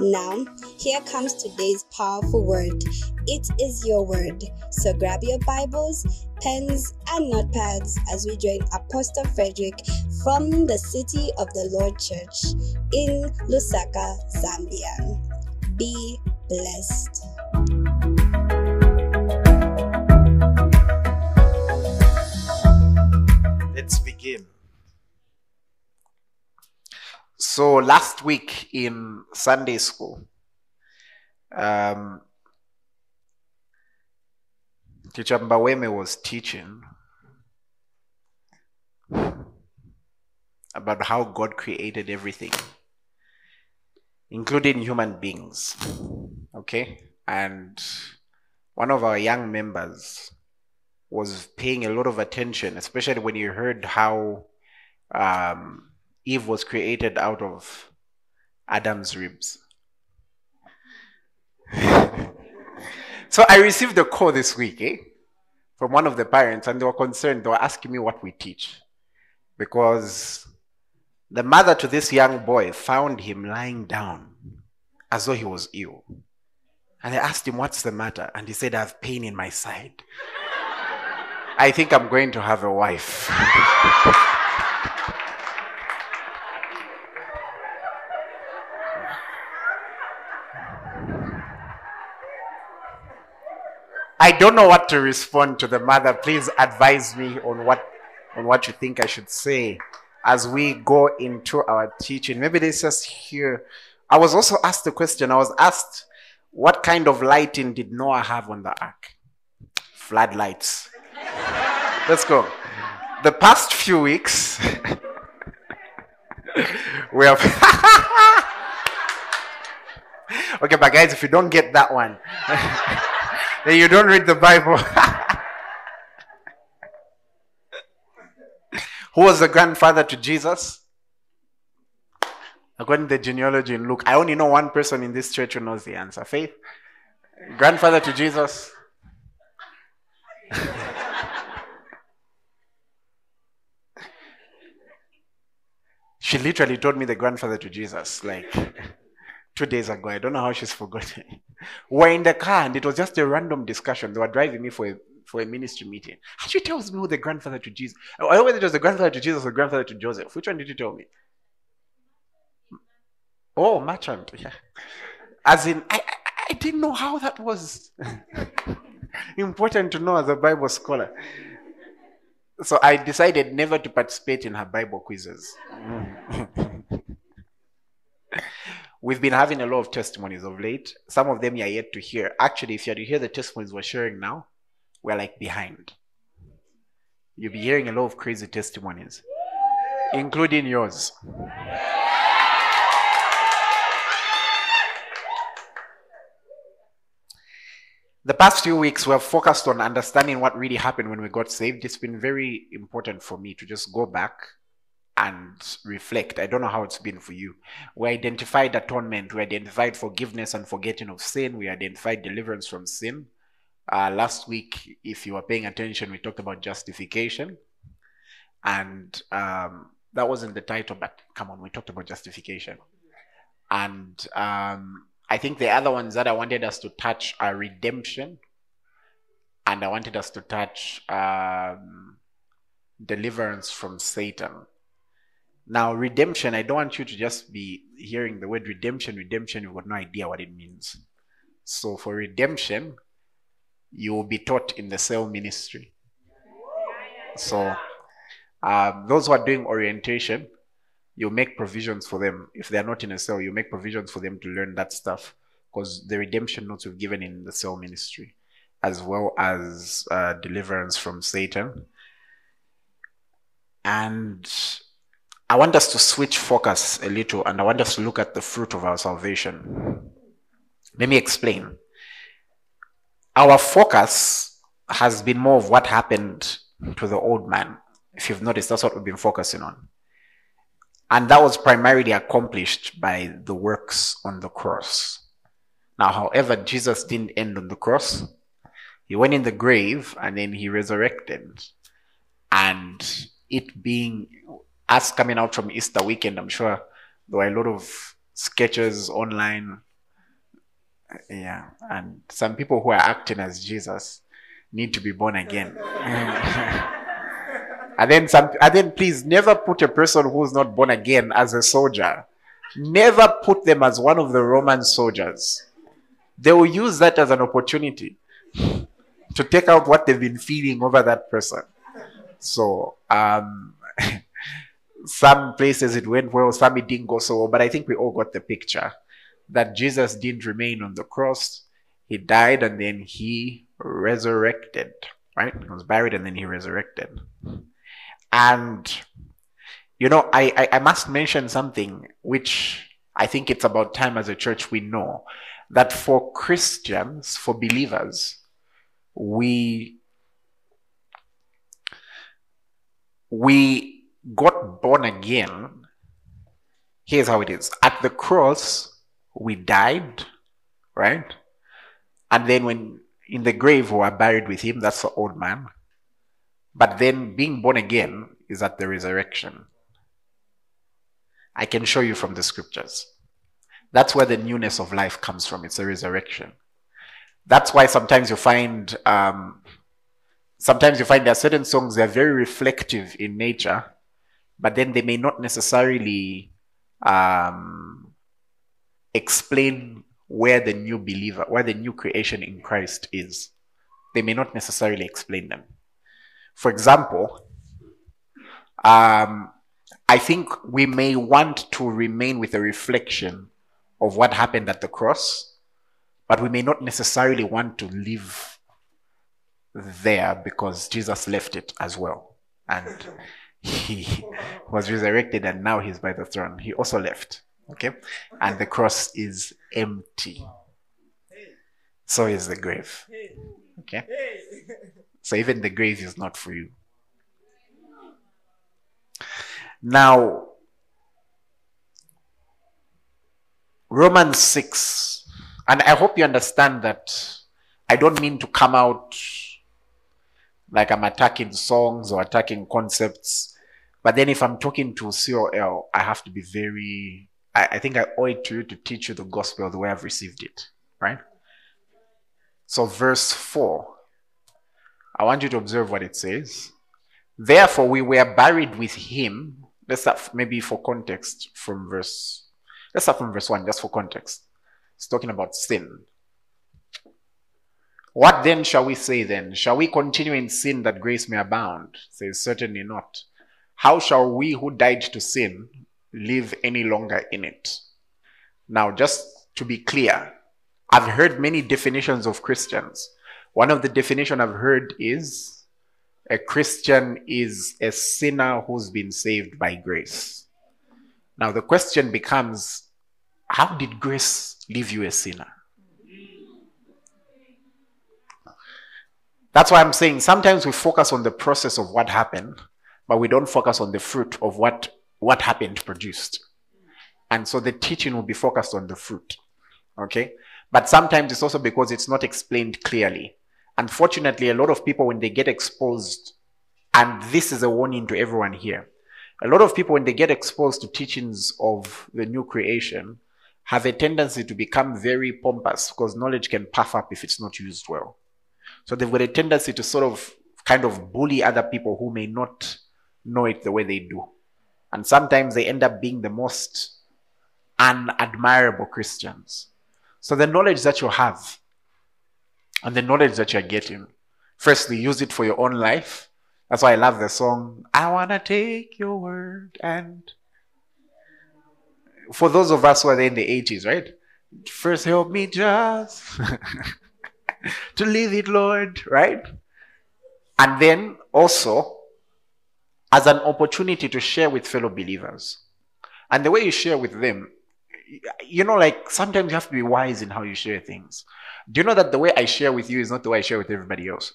Now, here comes today's powerful word. It is your word. So grab your Bibles, pens, and notepads as we join Apostle Frederick from the City of the Lord Church in Lusaka, Zambia. Be blessed. Let's begin. So last week in Sunday school, um, Teacher Mbaweme was teaching about how God created everything, including human beings. Okay? And one of our young members was paying a lot of attention, especially when you heard how um, Eve was created out of Adam's ribs. so I received a call this week eh, from one of the parents, and they were concerned. They were asking me what we teach. Because the mother to this young boy found him lying down as though he was ill. And I asked him, What's the matter? And he said, I have pain in my side. I think I'm going to have a wife. I don't know what to respond to the mother. Please advise me on what on what you think I should say as we go into our teaching. Maybe this just here. I was also asked the question. I was asked, what kind of lighting did Noah have on the ark? Floodlights. Let's go. The past few weeks, we have. okay, but guys, if you don't get that one, then you don't read the Bible. Who was the grandfather to Jesus? According to the genealogy in Luke, I only know one person in this church who knows the answer. Faith? Grandfather to Jesus? she literally told me the grandfather to Jesus, like two days ago. I don't know how she's forgotten. We're in the car and it was just a random discussion. They were driving me for a, for a ministry meeting. And She tells me who the grandfather to Jesus. I don't know whether it was the grandfather to Jesus or grandfather to Joseph. Which one did you tell me? Oh, merchant. Yeah. As in, I, I, I didn't know how that was important to know as a Bible scholar. So I decided never to participate in her Bible quizzes. We've been having a lot of testimonies of late. Some of them you're yet to hear. Actually, if you're to hear the testimonies we're sharing now, we're like behind. You'll be hearing a lot of crazy testimonies, including yours. The past few weeks, we have focused on understanding what really happened when we got saved. It's been very important for me to just go back and reflect. I don't know how it's been for you. We identified atonement, we identified forgiveness and forgetting of sin, we identified deliverance from sin. Uh, last week, if you were paying attention, we talked about justification. And um, that wasn't the title, but come on, we talked about justification. And um, I think the other ones that I wanted us to touch are redemption, and I wanted us to touch um, deliverance from Satan. Now, redemption, I don't want you to just be hearing the word redemption, redemption, you've got no idea what it means. So, for redemption, you will be taught in the cell ministry. So, um, those who are doing orientation, you make provisions for them. If they're not in a cell, you make provisions for them to learn that stuff because the redemption notes we've given in the cell ministry, as well as uh, deliverance from Satan. And I want us to switch focus a little and I want us to look at the fruit of our salvation. Let me explain. Our focus has been more of what happened to the old man. If you've noticed, that's what we've been focusing on. And that was primarily accomplished by the works on the cross. Now, however, Jesus didn't end on the cross. He went in the grave and then he resurrected. And it being us coming out from Easter weekend, I'm sure there were a lot of sketches online. Yeah. And some people who are acting as Jesus need to be born again. and then some and then please never put a person who's not born again as a soldier. Never put them as one of the Roman soldiers. They will use that as an opportunity to take out what they've been feeling over that person. So um some places it went well, some it didn't go so well, but I think we all got the picture that Jesus didn't remain on the cross. He died and then he resurrected, right? He was buried and then he resurrected. And, you know, I, I, I must mention something which I think it's about time as a church we know that for Christians, for believers, we we got born again, here's how it is. At the cross, we died, right? And then when in the grave we are buried with him, that's the old man. But then being born again is at the resurrection. I can show you from the scriptures. That's where the newness of life comes from. It's a resurrection. That's why sometimes you find, um, sometimes you find there are certain songs that are very reflective in nature, but then they may not necessarily um, explain where the new believer, where the new creation in Christ is. They may not necessarily explain them. For example, um, I think we may want to remain with a reflection of what happened at the cross, but we may not necessarily want to live there because Jesus left it as well. And he was resurrected and now he's by the throne. He also left. Okay? And the cross is empty. So is the grave. Okay? So even the grave is not for you. Now, Romans 6, and I hope you understand that I don't mean to come out like I'm attacking songs or attacking concepts. But then if I'm talking to COL, I have to be very, I, I think I owe it to you to teach you the gospel the way I've received it, right? So, verse 4, I want you to observe what it says. Therefore, we were buried with him. Let's start maybe for context from verse, let's start from verse 1, just for context. It's talking about sin. What then shall we say then? Shall we continue in sin that grace may abound? Says certainly not. How shall we who died to sin live any longer in it? Now, just to be clear, I've heard many definitions of Christians. One of the definition I've heard is a Christian is a sinner who's been saved by grace. Now the question becomes, how did grace leave you a sinner? That's why I'm saying sometimes we focus on the process of what happened, but we don't focus on the fruit of what, what happened produced. And so the teaching will be focused on the fruit. Okay? But sometimes it's also because it's not explained clearly. Unfortunately, a lot of people, when they get exposed, and this is a warning to everyone here, a lot of people, when they get exposed to teachings of the new creation, have a tendency to become very pompous because knowledge can puff up if it's not used well. So they've got a tendency to sort of kind of bully other people who may not know it the way they do. And sometimes they end up being the most unadmirable Christians. So the knowledge that you have and the knowledge that you're getting, firstly, use it for your own life. That's why I love the song, I want to take your word and for those of us who are in the 80s, right? First, help me just to leave it, Lord, right? And then also as an opportunity to share with fellow believers. And the way you share with them, you know, like sometimes you have to be wise in how you share things. Do you know that the way I share with you is not the way I share with everybody else?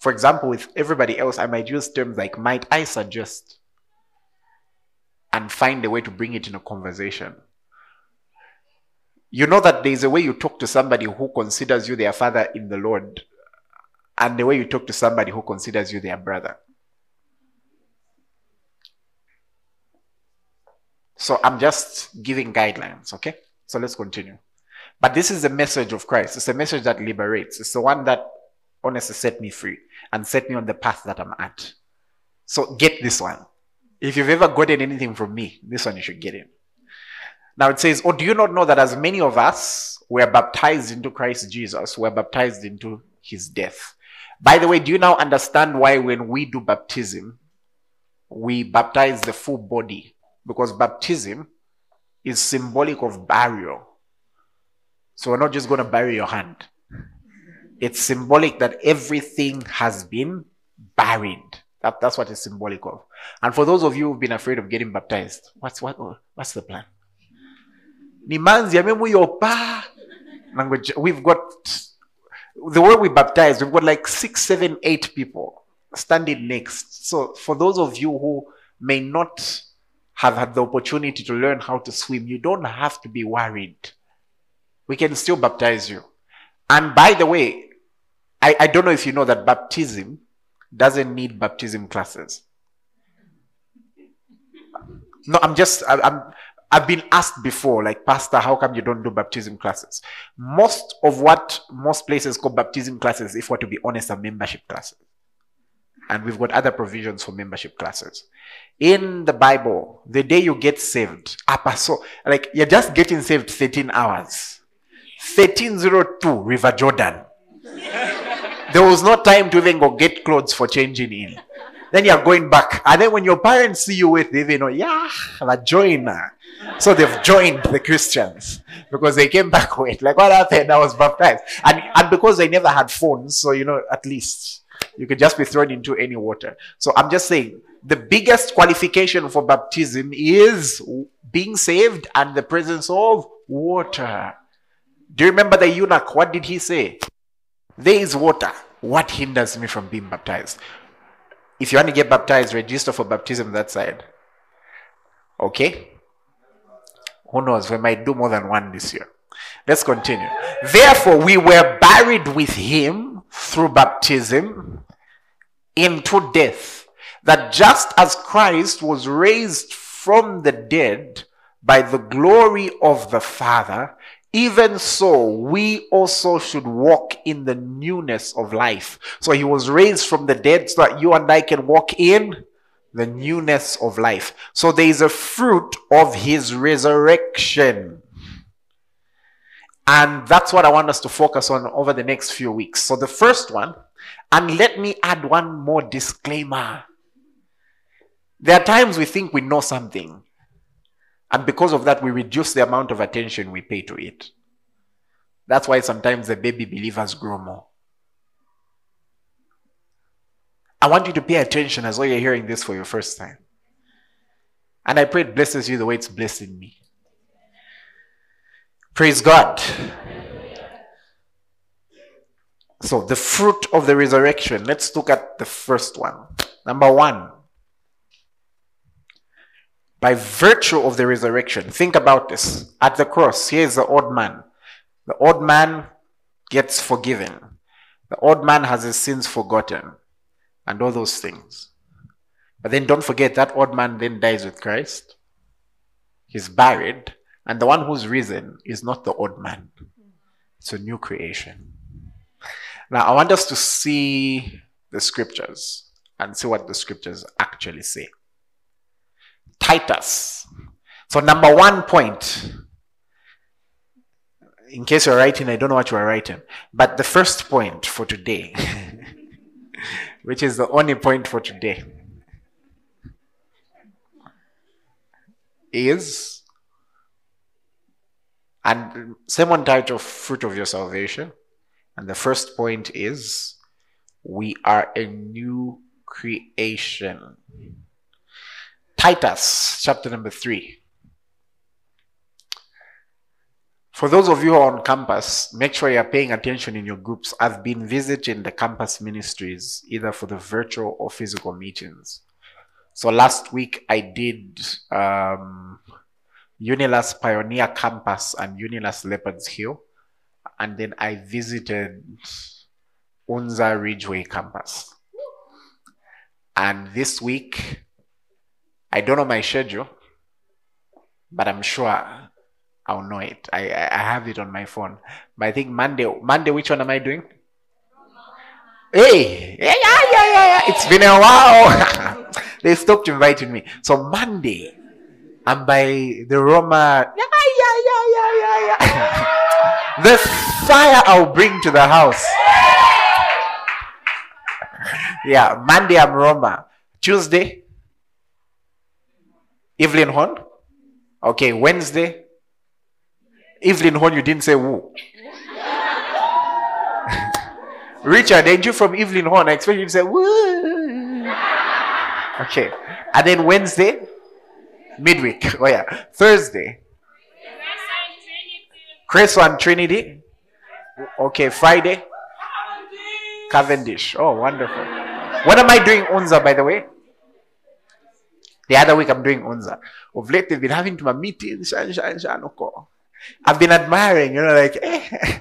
For example, with everybody else, I might use terms like might I suggest and find a way to bring it in a conversation. You know that there's a way you talk to somebody who considers you their father in the Lord, and the way you talk to somebody who considers you their brother. So I'm just giving guidelines, okay? So let's continue. But this is the message of Christ. It's a message that liberates. It's the one that honestly set me free and set me on the path that I'm at. So get this one. If you've ever gotten anything from me, this one you should get in. Now it says, Or oh, do you not know that as many of us were baptized into Christ Jesus, were baptized into his death? By the way, do you now understand why when we do baptism, we baptize the full body? Because baptism is symbolic of burial. So we're not just going to bury your hand. It's symbolic that everything has been buried. That, that's what it's symbolic of. And for those of you who've been afraid of getting baptized, what's what what's the plan? We've got the way we baptize, we've got like six, seven, eight people standing next. So for those of you who may not have had the opportunity to learn how to swim, you don't have to be worried we can still baptize you. And by the way, I, I don't know if you know that baptism doesn't need baptism classes. No, I'm just, I, I'm, I've been asked before, like, Pastor, how come you don't do baptism classes? Most of what most places call baptism classes, if we're to be honest, are membership classes. And we've got other provisions for membership classes. In the Bible, the day you get saved, so like you're just getting saved 13 hours 1302 River Jordan. there was no time to even go get clothes for changing in. Then you're going back. And then when your parents see you with, they know, yeah, I'm a joiner. So they've joined the Christians because they came back with, like, what happened? I was baptized. And, and because they never had phones, so, you know, at least you could just be thrown into any water. So I'm just saying, the biggest qualification for baptism is being saved and the presence of water. Do you remember the eunuch? What did he say? There is water. What hinders me from being baptized? If you want to get baptized, register for baptism that side. Okay? Who knows? We might do more than one this year. Let's continue. Therefore, we were buried with him through baptism into death, that just as Christ was raised from the dead by the glory of the Father, even so, we also should walk in the newness of life. So he was raised from the dead so that you and I can walk in the newness of life. So there is a fruit of his resurrection. And that's what I want us to focus on over the next few weeks. So the first one, and let me add one more disclaimer. There are times we think we know something. And because of that, we reduce the amount of attention we pay to it. That's why sometimes the baby believers grow more. I want you to pay attention as though you're hearing this for your first time. And I pray it blesses you the way it's blessing me. Praise God. So, the fruit of the resurrection. Let's look at the first one. Number one, by virtue of the resurrection. Think about this. At the cross, here's the old man. The old man gets forgiven. The old man has his sins forgotten and all those things. But then don't forget that old man then dies with Christ. He's buried. And the one who's risen is not the old man. It's a new creation. Now, I want us to see the scriptures and see what the scriptures actually say. Titus. So, number one point, in case you're writing, I don't know what you are writing, but the first point for today, which is the only point for today, is And sermon title, Fruit of Your Salvation. And the first point is, we are a new creation. Titus, chapter number 3. For those of you who are on campus, make sure you're paying attention in your groups. I've been visiting the campus ministries, either for the virtual or physical meetings. So last week I did um, Unilus Pioneer Campus and Unilus Leopards Hill. And then I visited Unza Ridgeway Campus. And this week, I don't know my schedule, but I'm sure I'll know it. I, I have it on my phone. But I think Monday, Monday, which one am I doing? Hey, yeah, yeah, yeah, yeah. It's been a while. they stopped inviting me. So Monday, I'm by the Roma. Yeah, yeah, yeah, yeah, yeah, yeah. the fire I'll bring to the house. Yeah, Monday I'm Roma. Tuesday, Evelyn Hone. Okay, Wednesday, Evelyn Hone, you didn't say who. Richard, ain't you from Evelyn Hone? I expect you to say woo. Okay. And then Wednesday, midweek. Oh yeah. Thursday. Crestline Trinity. Okay, Friday. Cavendish. Oh, wonderful. What am I doing Unza, by the way? The other week I'm doing Unza. Of late they've been having to my meetings. I've been admiring, you know, like, eh.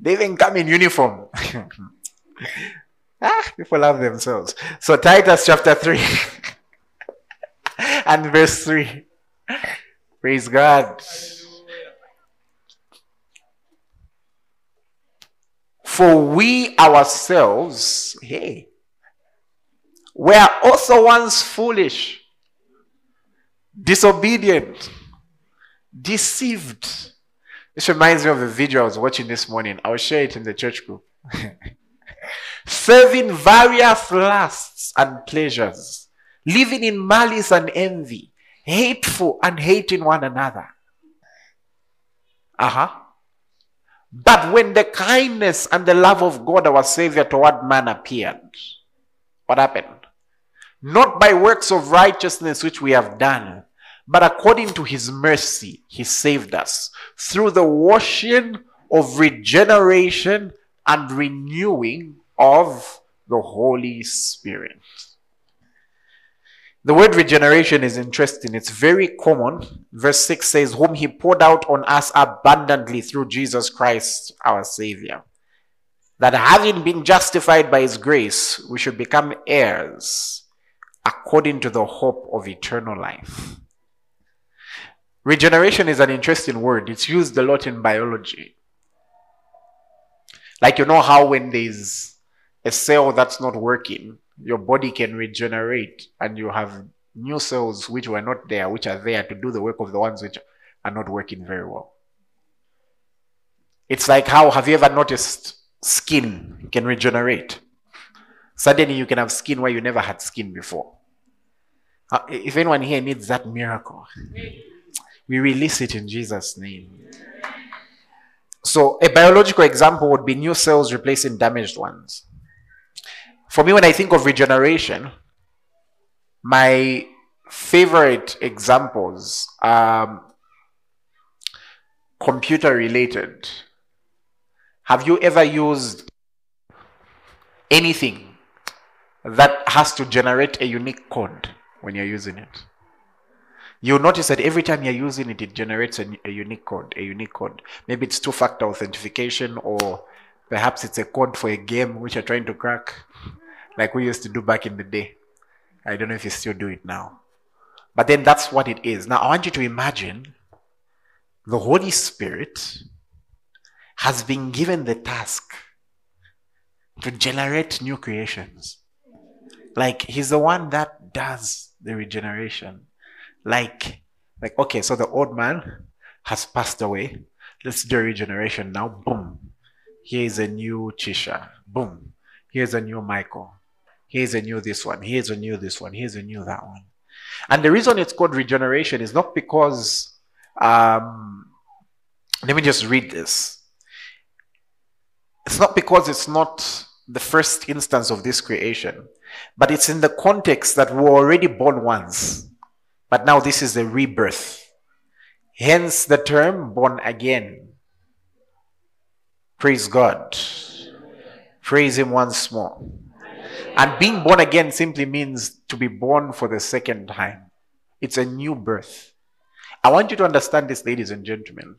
they even come in uniform. ah, people love themselves. So Titus chapter 3 and verse 3. Praise God. For we ourselves, hey, were also once foolish, disobedient, deceived. This reminds me of a video I was watching this morning. I'll share it in the church group. Serving various lusts and pleasures, living in malice and envy, hateful and hating one another. Uh huh. But when the kindness and the love of God, our Savior, toward man appeared, what happened? Not by works of righteousness which we have done, but according to his mercy, he saved us through the washing of regeneration and renewing of the Holy Spirit. The word regeneration is interesting. It's very common. Verse 6 says, Whom he poured out on us abundantly through Jesus Christ, our Savior. That having been justified by his grace, we should become heirs according to the hope of eternal life. Regeneration is an interesting word. It's used a lot in biology. Like, you know how when there's a cell that's not working, your body can regenerate and you have new cells which were not there, which are there to do the work of the ones which are not working very well. It's like how, have you ever noticed skin can regenerate? Suddenly you can have skin where you never had skin before. Uh, if anyone here needs that miracle, we release it in Jesus' name. So, a biological example would be new cells replacing damaged ones. For me, when I think of regeneration, my favorite examples are um, computer related. Have you ever used anything that has to generate a unique code when you're using it? You'll notice that every time you're using it, it generates a, a unique code, a unique code. Maybe it's two-factor authentication or perhaps it's a code for a game which you're trying to crack, like we used to do back in the day. I don't know if you still do it now. But then that's what it is. Now, I want you to imagine the Holy Spirit has been given the task to generate new creations. Like, He's the one that does the regeneration. Like, like, okay, so the old man has passed away. Let's do regeneration now. Boom. Here is a new Chisha. Boom. Here's a new Michael. Here's a new this one. Here's a new this one. Here's a new that one. And the reason it's called regeneration is not because um, Let me just read this. It's not because it's not the first instance of this creation, but it's in the context that we were already born once, but now this is a rebirth. Hence the term born again. Praise God. Praise Him once more. And being born again simply means to be born for the second time. It's a new birth. I want you to understand this, ladies and gentlemen,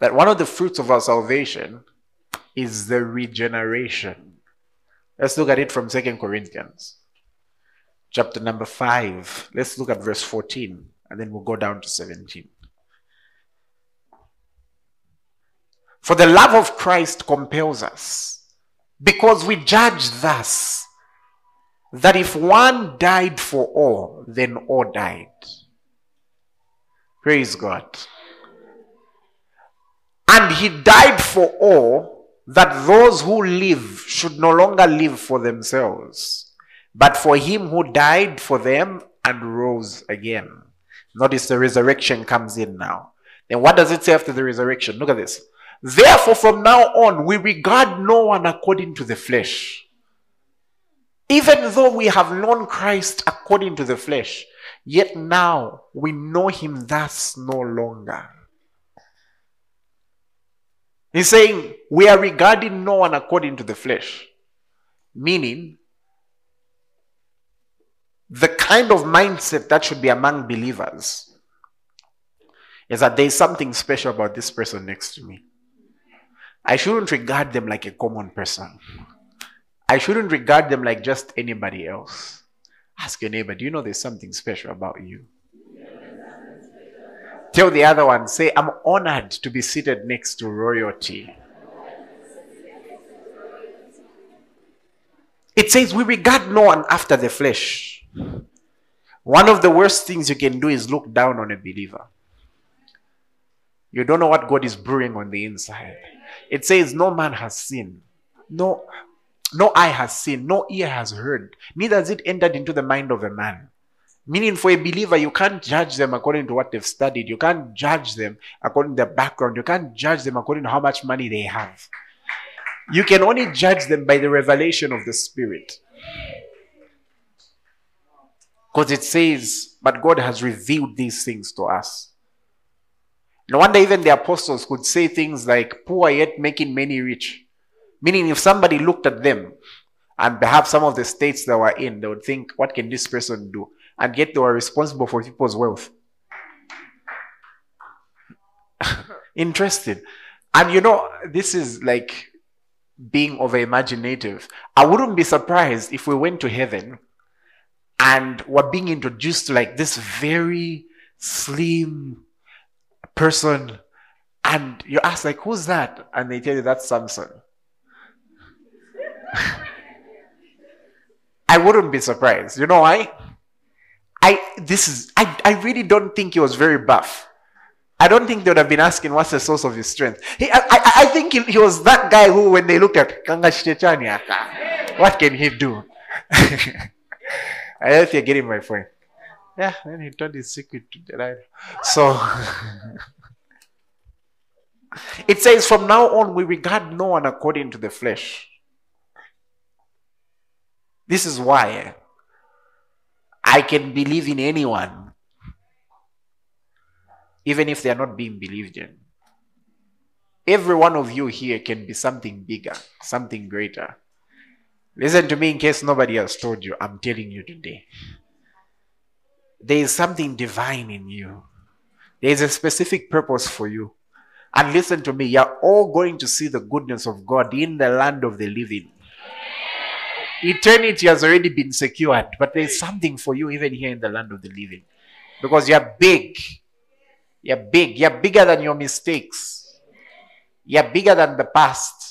that one of the fruits of our salvation is the regeneration. Let's look at it from Second Corinthians, chapter number 5. Let's look at verse 14, and then we'll go down to 17. For the love of Christ compels us, because we judge thus that if one died for all, then all died. Praise God. And he died for all, that those who live should no longer live for themselves, but for him who died for them and rose again. Notice the resurrection comes in now. Then what does it say after the resurrection? Look at this. Therefore, from now on, we regard no one according to the flesh. Even though we have known Christ according to the flesh, yet now we know him thus no longer. He's saying we are regarding no one according to the flesh, meaning the kind of mindset that should be among believers is that there is something special about this person next to me. I shouldn't regard them like a common person. I shouldn't regard them like just anybody else. Ask your neighbor, do you know there's something special about you? Tell the other one, say, I'm honored to be seated next to royalty. It says, We regard no one after the flesh. One of the worst things you can do is look down on a believer. You don't know what God is brewing on the inside. It says, No man has seen, no, no eye has seen, no ear has heard, neither has it entered into the mind of a man. Meaning, for a believer, you can't judge them according to what they've studied. You can't judge them according to their background. You can't judge them according to how much money they have. You can only judge them by the revelation of the Spirit. Because it says, But God has revealed these things to us. No wonder even the apostles could say things like, Poor yet making many rich. Meaning, if somebody looked at them, and perhaps some of the states they were in, they would think, What can this person do? And yet they were responsible for people's wealth. Interesting. And you know, this is like being over imaginative. I wouldn't be surprised if we went to heaven and were being introduced to like this very slim person. And you ask like who's that? And they tell you that's samson. I wouldn't be surprised. You know why? I this is i, I really don't think he was very buff. I don't think they would have been asking what's the source of his strength. He, I, I, I think he, he, was that guy who, when they looked at what can he do? I don't you're getting my point. Yeah, then he told his secret to the Delilah. So it says, from now on, we regard no one according to the flesh. This is why I can believe in anyone, even if they are not being believed in. Every one of you here can be something bigger, something greater. Listen to me in case nobody has told you. I'm telling you today. There is something divine in you. There is a specific purpose for you. And listen to me, you're all going to see the goodness of God in the land of the living. Eternity has already been secured, but there's something for you even here in the land of the living. Because you're big. You're big. You're bigger than your mistakes. You're bigger than the past.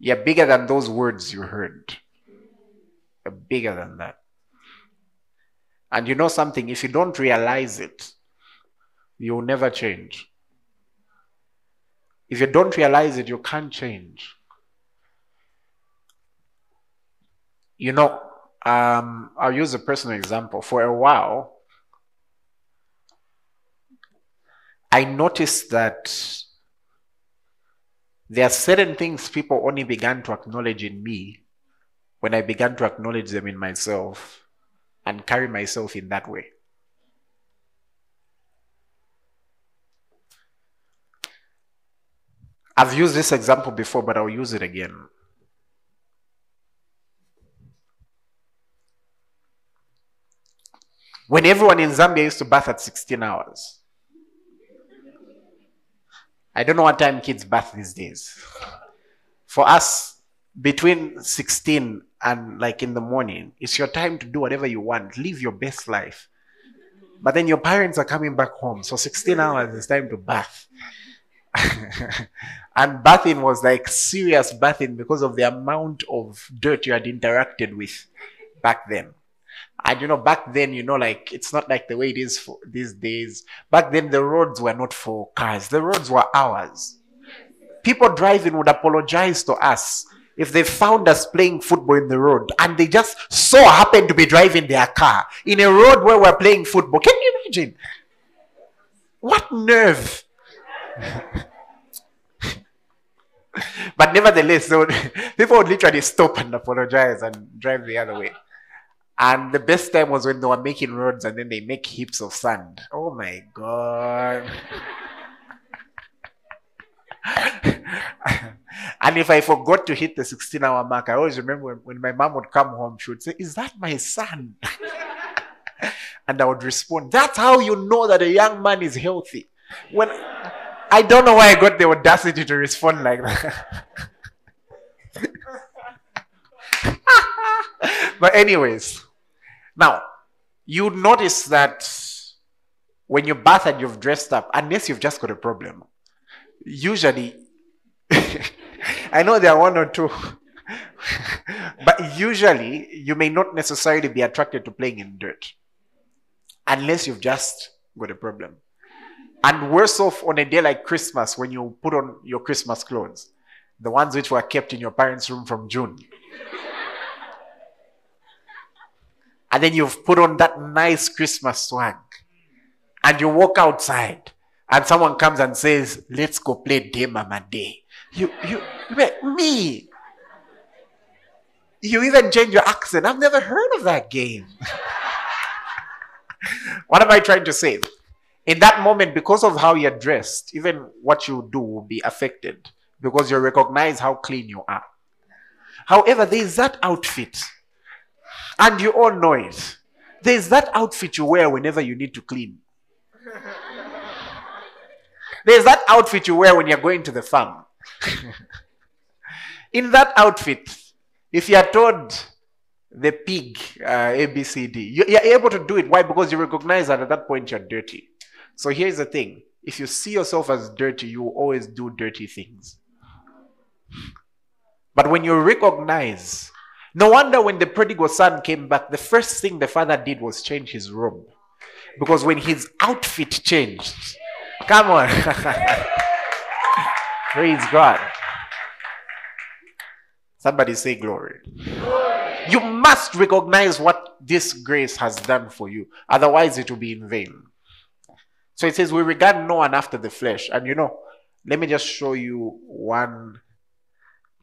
You're bigger than those words you heard. You're bigger than that. And you know something, if you don't realize it, you'll never change. If you don't realize it, you can't change. You know, um, I'll use a personal example. For a while, I noticed that there are certain things people only began to acknowledge in me when I began to acknowledge them in myself and carry myself in that way. I've used this example before, but I'll use it again. When everyone in Zambia used to bath at 16 hours. I don't know what time kids bath these days. For us, between 16 and like in the morning, it's your time to do whatever you want. Live your best life. But then your parents are coming back home. So 16 hours is time to bath. and bathing was like serious bathing because of the amount of dirt you had interacted with back then. And you know, back then, you know, like it's not like the way it is for these days. Back then, the roads were not for cars, the roads were ours. People driving would apologize to us if they found us playing football in the road and they just so happened to be driving their car in a road where we're playing football. Can you imagine? What nerve! but nevertheless, so people would literally stop and apologize and drive the other way. And the best time was when they were making roads and then they make heaps of sand. Oh my God. and if I forgot to hit the 16 hour mark, I always remember when, when my mom would come home, she would say, Is that my son? and I would respond, That's how you know that a young man is healthy. When I don't know why I got the audacity to respond like that. but, anyways, now, you notice that when you bath and you've dressed up, unless you've just got a problem, usually, I know there are one or two, but usually you may not necessarily be attracted to playing in dirt unless you've just got a problem. And worse off on a day like Christmas when you put on your Christmas clothes, the ones which were kept in your parents' room from June. And then you've put on that nice Christmas swag, and you walk outside, and someone comes and says, "Let's go play Day Mama Day." You, you, me. You even change your accent. I've never heard of that game. what am I trying to say? In that moment, because of how you're dressed, even what you do will be affected because you recognize how clean you are. However, there is that outfit and you all know it. There's that outfit you wear whenever you need to clean. There's that outfit you wear when you're going to the farm. In that outfit, if you're told the pig uh, ABCD, you're able to do it. Why? Because you recognize that at that point you're dirty. So here's the thing if you see yourself as dirty, you always do dirty things. But when you recognize no wonder when the prodigal son came back, the first thing the father did was change his robe. Because when his outfit changed, come on. Praise God. Somebody say glory. glory. You must recognize what this grace has done for you. Otherwise, it will be in vain. So it says, We regard no one after the flesh. And you know, let me just show you one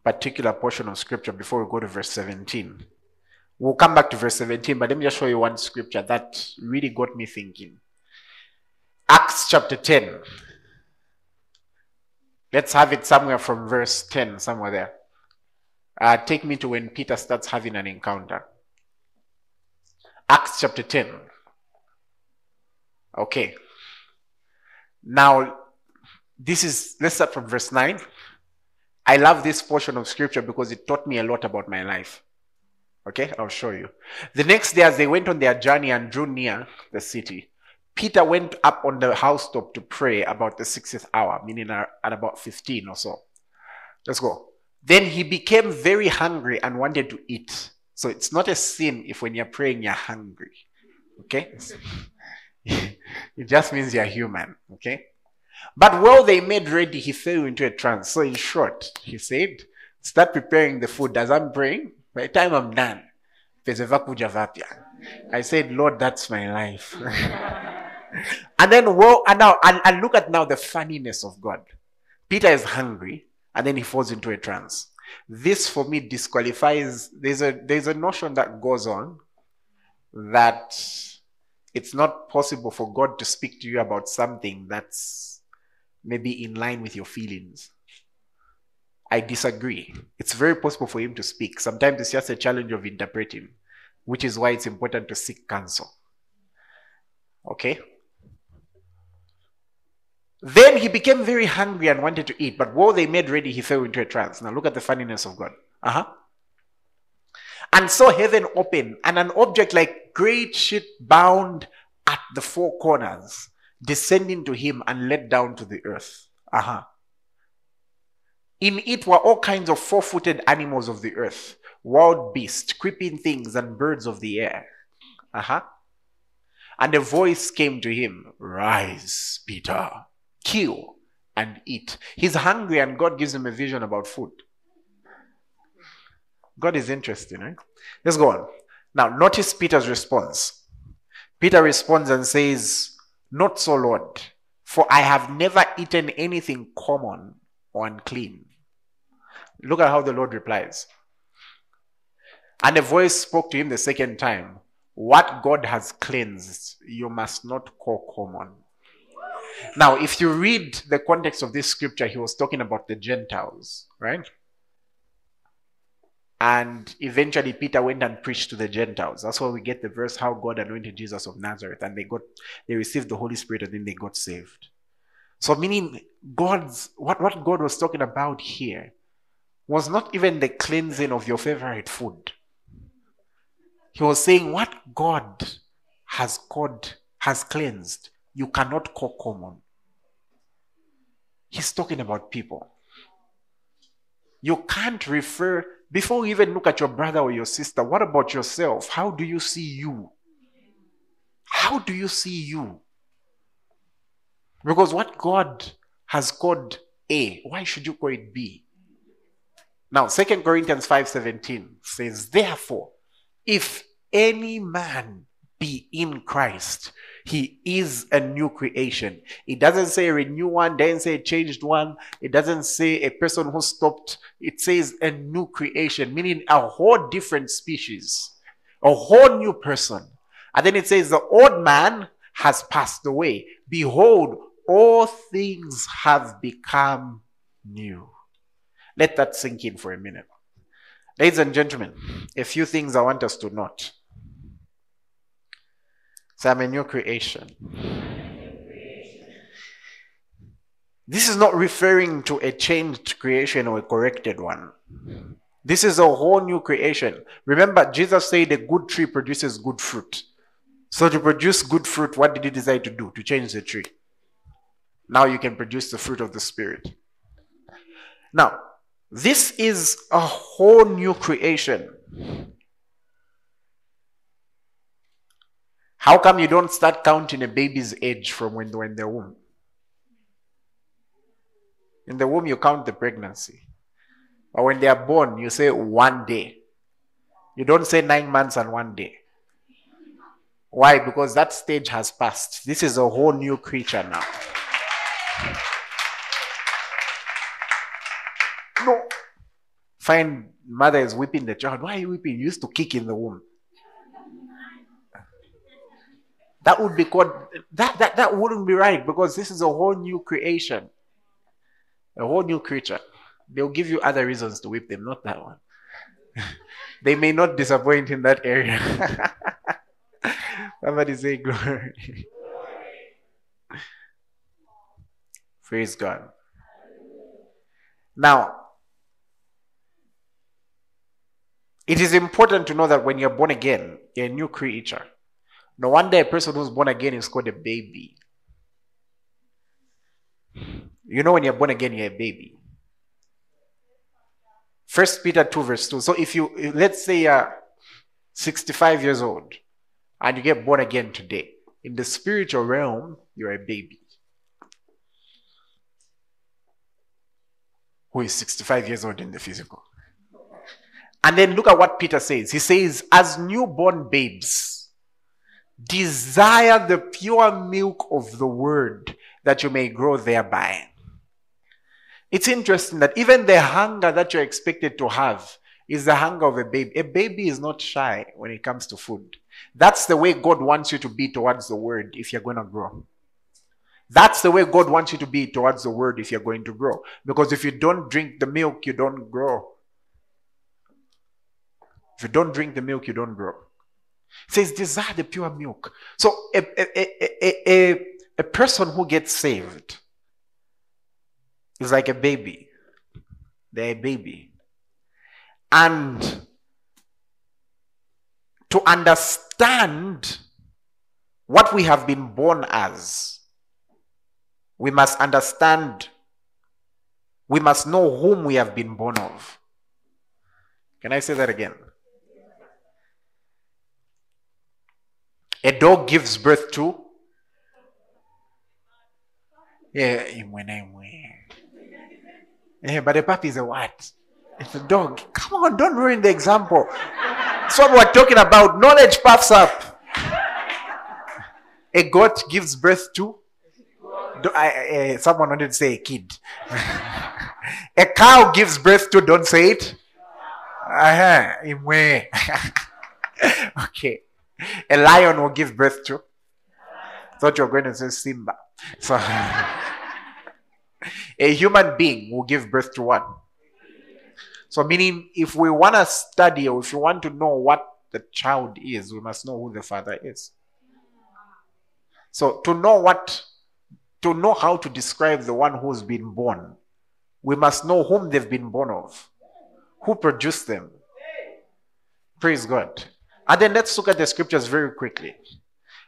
particular portion of scripture before we go to verse 17. We'll come back to verse 17, but let me just show you one scripture that really got me thinking. Acts chapter 10. Let's have it somewhere from verse 10, somewhere there. Uh, take me to when Peter starts having an encounter. Acts chapter 10. Okay. Now, this is, let's start from verse 9. I love this portion of scripture because it taught me a lot about my life. Okay, I'll show you. The next day, as they went on their journey and drew near the city, Peter went up on the housetop to pray about the sixth hour, meaning at about 15 or so. Let's go. Then he became very hungry and wanted to eat. So it's not a sin if when you're praying, you're hungry. Okay? it just means you're human. Okay? But while they made ready, he fell into a trance. So, in short, he said, Start preparing the food. As I'm praying, by the time I'm done, I said, Lord, that's my life. and then well, and now and, and look at now the funniness of God. Peter is hungry, and then he falls into a trance. This for me disqualifies. There's a there's a notion that goes on that it's not possible for God to speak to you about something that's maybe in line with your feelings. I disagree. It's very possible for him to speak. Sometimes it's just a challenge of interpreting, which is why it's important to seek counsel. Okay? Then he became very hungry and wanted to eat, but while they made ready, he fell into a trance. Now look at the funniness of God. Uh huh. And saw heaven open, and an object like great sheet bound at the four corners, descending to him and let down to the earth. Uh huh. In it were all kinds of four footed animals of the earth, wild beasts, creeping things, and birds of the air. Uh huh. And a voice came to him Rise, Peter, kill and eat. He's hungry, and God gives him a vision about food. God is interesting, right? Let's go on. Now, notice Peter's response. Peter responds and says, Not so, Lord, for I have never eaten anything common or unclean. Look at how the Lord replies. And a voice spoke to him the second time What God has cleansed, you must not call common. Now, if you read the context of this scripture, he was talking about the Gentiles, right? And eventually Peter went and preached to the Gentiles. That's why we get the verse how God anointed Jesus of Nazareth and they got they received the Holy Spirit and then they got saved. So meaning God's what, what God was talking about here was not even the cleansing of your favorite food. He was saying what God has called, has cleansed, you cannot call common. He's talking about people. You can't refer, before you even look at your brother or your sister, what about yourself? How do you see you? How do you see you? Because what God has called A, why should you call it B? Now, Second Corinthians 5:17 says, Therefore, if any man be in Christ, he is a new creation. It doesn't say a renewed one, doesn't say a changed one, it doesn't say a person who stopped. It says a new creation, meaning a whole different species, a whole new person. And then it says, The old man has passed away. Behold, all things have become new. Let that sink in for a minute. Ladies and gentlemen, a few things I want us to note. So I'm a new creation. This is not referring to a changed creation or a corrected one. This is a whole new creation. Remember, Jesus said a good tree produces good fruit. So, to produce good fruit, what did he decide to do? To change the tree. Now you can produce the fruit of the Spirit. Now, this is a whole new creation. How come you don't start counting a baby's age from when they're in the womb? In the womb, you count the pregnancy. But when they are born, you say one day. You don't say nine months and one day. Why? Because that stage has passed. This is a whole new creature now. No. Find mother is whipping the child. Why are you whipping? You used to kick in the womb. That would be called that, that that wouldn't be right because this is a whole new creation. A whole new creature. They'll give you other reasons to whip them, not that one. they may not disappoint in that area. Somebody say glory. Praise God. Now, it is important to know that when you're born again, you're a new creature. No wonder a person who's born again is called a baby. You know, when you're born again, you're a baby. First Peter 2, verse 2. So if you, let's say you're 65 years old and you get born again today, in the spiritual realm, you're a baby. Who is 65 years old in the physical. And then look at what Peter says. He says, as newborn babes, Desire the pure milk of the word that you may grow thereby. It's interesting that even the hunger that you're expected to have is the hunger of a baby. A baby is not shy when it comes to food. That's the way God wants you to be towards the word if you're going to grow. That's the way God wants you to be towards the word if you're going to grow. Because if you don't drink the milk, you don't grow. If you don't drink the milk, you don't grow. It says, desire the pure milk. So a, a, a, a, a person who gets saved is like a baby. They're a baby. And to understand what we have been born as, we must understand, we must know whom we have been born of. Can I say that again? A dog gives birth to. Yeah, yeah, but a puppy is a what? It's a dog. Come on, don't ruin the example. That's what we're talking about. Knowledge puffs up. A goat gives birth to. I, uh, someone wanted to say a kid. a cow gives birth to. Don't say it. Uh-huh. okay. A lion will give birth to. Thought you were going to say Simba. So, a human being will give birth to one. So, meaning if we want to study or if we want to know what the child is, we must know who the father is. So, to know what, to know how to describe the one who's been born, we must know whom they've been born of, who produced them. Praise God. And then let's look at the scriptures very quickly.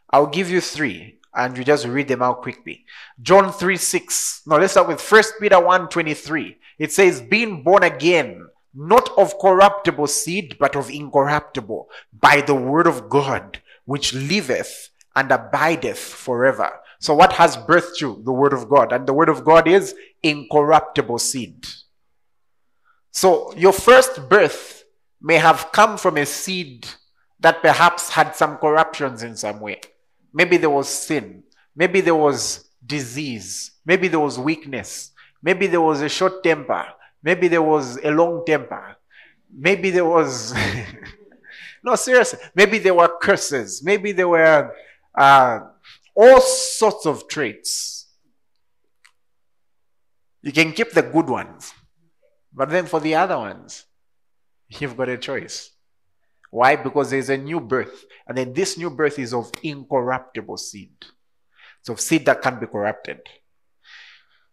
I'll give you three and you just read them out quickly. John 3 6. Now let's start with 1 Peter 1 23. It says, being born again, not of corruptible seed, but of incorruptible, by the word of God, which liveth and abideth forever. So what has birthed you? The word of God. And the word of God is incorruptible seed. So your first birth may have come from a seed that perhaps had some corruptions in some way. Maybe there was sin. Maybe there was disease. Maybe there was weakness. Maybe there was a short temper. Maybe there was a long temper. Maybe there was. no, seriously. Maybe there were curses. Maybe there were uh, all sorts of traits. You can keep the good ones. But then for the other ones, you've got a choice. Why? Because there's a new birth. And then this new birth is of incorruptible seed. So seed that can't be corrupted.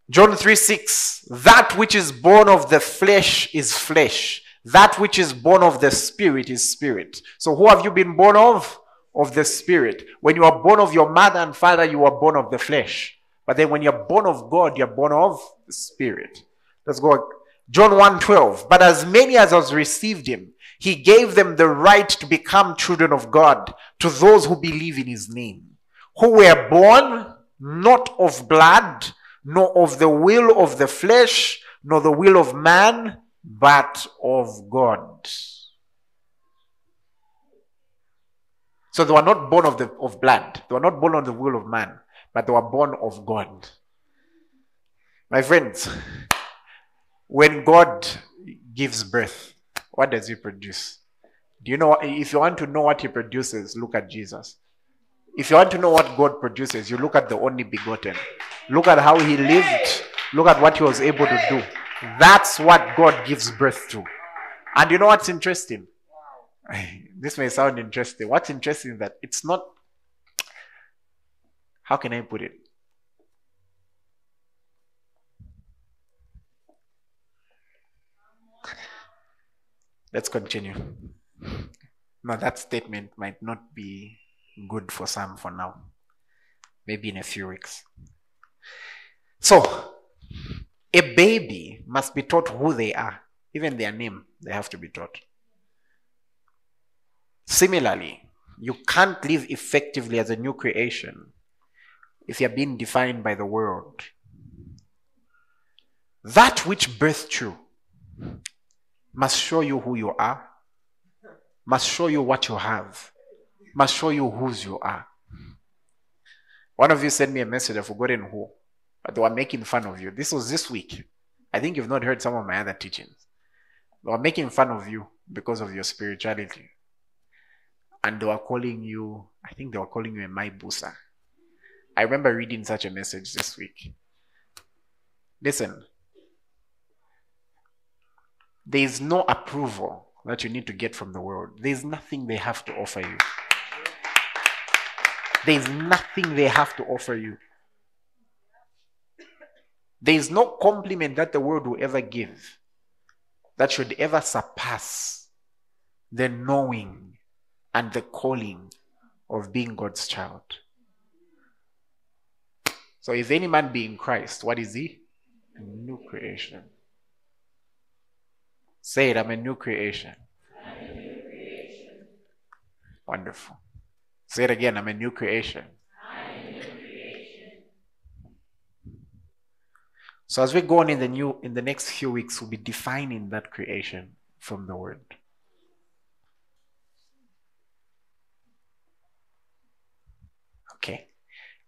John 3 6. That which is born of the flesh is flesh. That which is born of the spirit is spirit. So who have you been born of? Of the spirit. When you are born of your mother and father, you are born of the flesh. But then when you're born of God, you're born of the spirit. Let's go. John 1 12. But as many as has received him, he gave them the right to become children of God to those who believe in his name, who were born not of blood, nor of the will of the flesh, nor the will of man, but of God. So they were not born of, the, of blood. They were not born on the will of man, but they were born of God. My friends, when God gives birth, what does he produce? Do you know if you want to know what he produces, look at Jesus. If you want to know what God produces, you look at the only begotten. Look at how he lived. Look at what he was able to do. That's what God gives birth to. And you know what's interesting? This may sound interesting. What's interesting is that it's not, how can I put it? Let's continue. Now, that statement might not be good for some for now. Maybe in a few weeks. So, a baby must be taught who they are. Even their name, they have to be taught. Similarly, you can't live effectively as a new creation if you're being defined by the world. That which birthed you must show you who you are, must show you what you have, must show you whose you are. One of you sent me a message, I've forgotten who, but they were making fun of you. This was this week. I think you've not heard some of my other teachings. They were making fun of you because of your spirituality. And they were calling you, I think they were calling you a Maibusa. I remember reading such a message this week. Listen, there is no approval that you need to get from the world. There is nothing they have to offer you. There is nothing they have to offer you. There is no compliment that the world will ever give that should ever surpass the knowing and the calling of being God's child. So, if any man be in Christ, what is he? A new creation. Say it, I'm a new creation. Wonderful. Say it again, I'm a new creation. I'm a new creation. So as we go on in the new in the next few weeks, we'll be defining that creation from the word. Okay.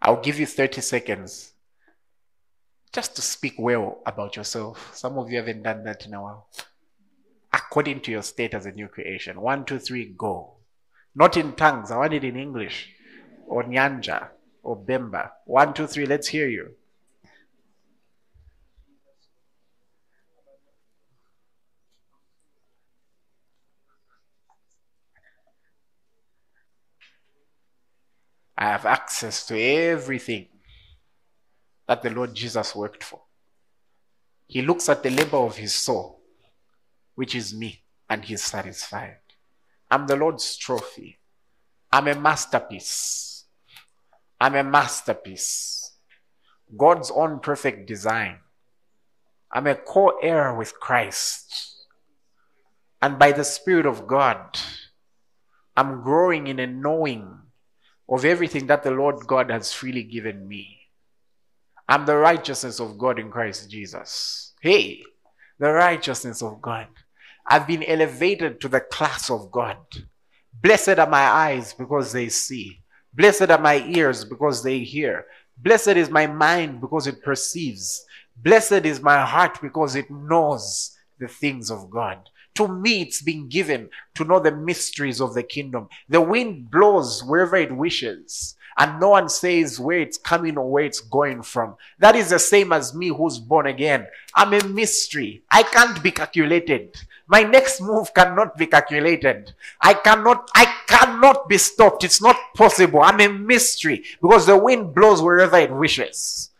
I'll give you 30 seconds just to speak well about yourself. Some of you haven't done that in a while. According to your state as a new creation. One, two, three, go. Not in tongues. I want it in English or Nyanja or Bemba. One, two, three, let's hear you. I have access to everything that the Lord Jesus worked for. He looks at the labor of his soul, which is me, and he's satisfied. I'm the Lord's trophy. I'm a masterpiece. I'm a masterpiece. God's own perfect design. I'm a co heir with Christ. And by the Spirit of God, I'm growing in a knowing of everything that the Lord God has freely given me. I'm the righteousness of God in Christ Jesus. Hey, the righteousness of God. I've been elevated to the class of God. Blessed are my eyes because they see. Blessed are my ears because they hear. Blessed is my mind because it perceives. Blessed is my heart because it knows the things of God. To me, it's been given to know the mysteries of the kingdom. The wind blows wherever it wishes and no one says where it's coming or where it's going from. That is the same as me who's born again. I'm a mystery. I can't be calculated. My next move cannot be calculated. I cannot, I cannot be stopped. It's not possible. I'm a mystery because the wind blows wherever it wishes.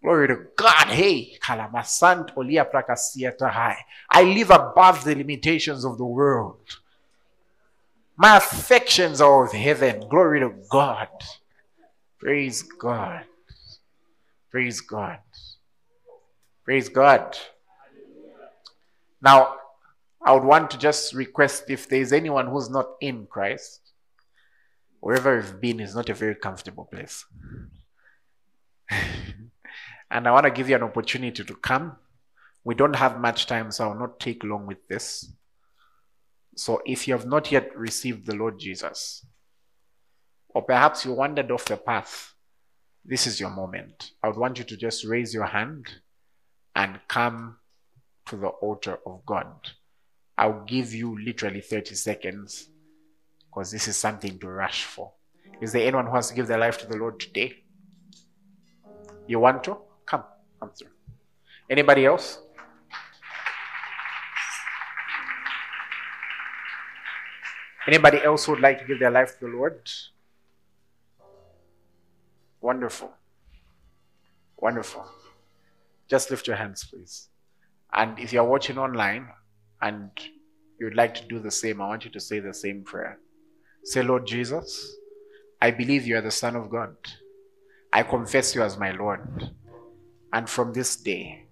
Glory to God. Hey. I live above the limitations of the world. My affections are of heaven. Glory to God. Praise God. Praise God. Praise God. Now, I would want to just request if there's anyone who's not in Christ, wherever you've been is not a very comfortable place. and I want to give you an opportunity to come. We don't have much time, so I'll not take long with this. So if you have not yet received the Lord Jesus, or perhaps you wandered off the path, this is your moment. I would want you to just raise your hand and come to the altar of God. I'll give you literally 30 seconds because this is something to rush for. Is there anyone who wants to give their life to the Lord today? You want to? Come, come through. Anybody else? Anybody else who would like to give their life to the Lord? Wonderful. Wonderful. Just lift your hands, please. And if you're watching online and you'd like to do the same, I want you to say the same prayer. Say, Lord Jesus, I believe you are the Son of God. I confess you as my Lord. And from this day,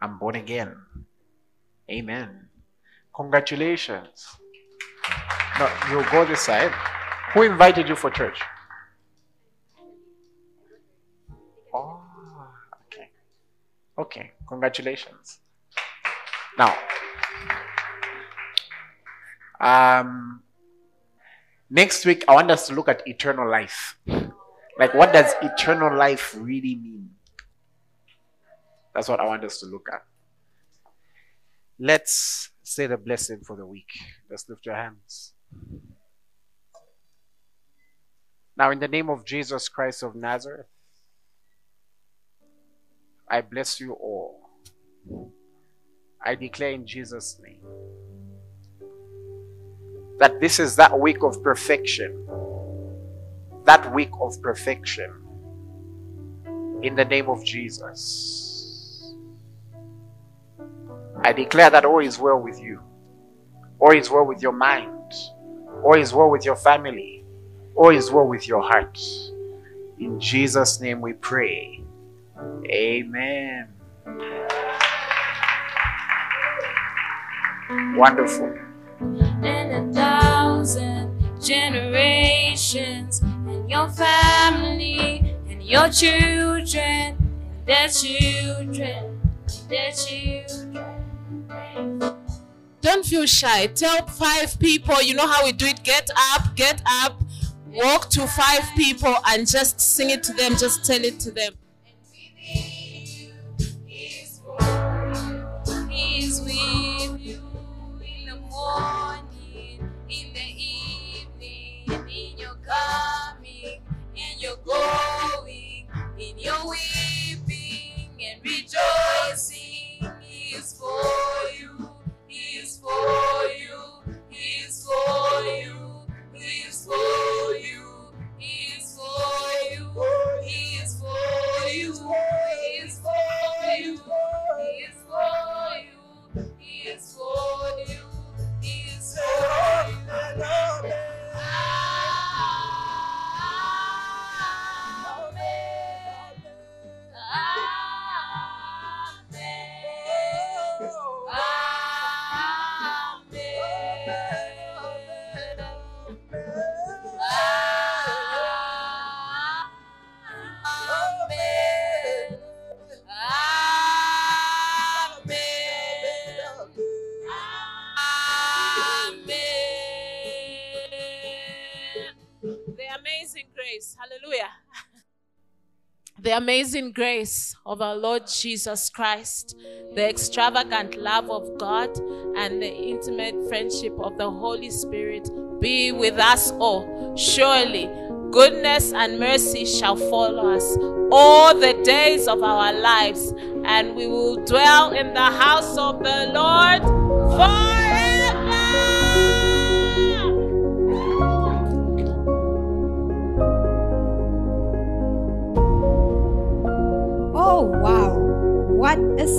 I'm born again. Amen. Congratulations. Now, you go this side. Who invited you for church? Oh, okay. Okay, congratulations. Now, um, Next week, I want us to look at eternal life. Like, what does eternal life really mean? That's what I want us to look at. Let's say the blessing for the week. Let's lift your hands. Now, in the name of Jesus Christ of Nazareth, I bless you all. I declare in Jesus' name that this is that week of perfection. That week of perfection. In the name of Jesus. I declare that all is well with you, all is well with your mind, all is well with your family, all is well with your heart. In Jesus' name we pray. Amen. Wonderful. and a thousand generations, and your family, and your children, and their children, and their children. Don't feel shy. Tell five people, you know how we do it. Get up, get up, walk to five people and just sing it to them. Just tell it to them. Your weeping and rejoicing. is for The amazing grace of our Lord Jesus Christ, the extravagant love of God, and the intimate friendship of the Holy Spirit be with us all. Surely, goodness and mercy shall follow us all the days of our lives, and we will dwell in the house of the Lord forever.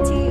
eternity.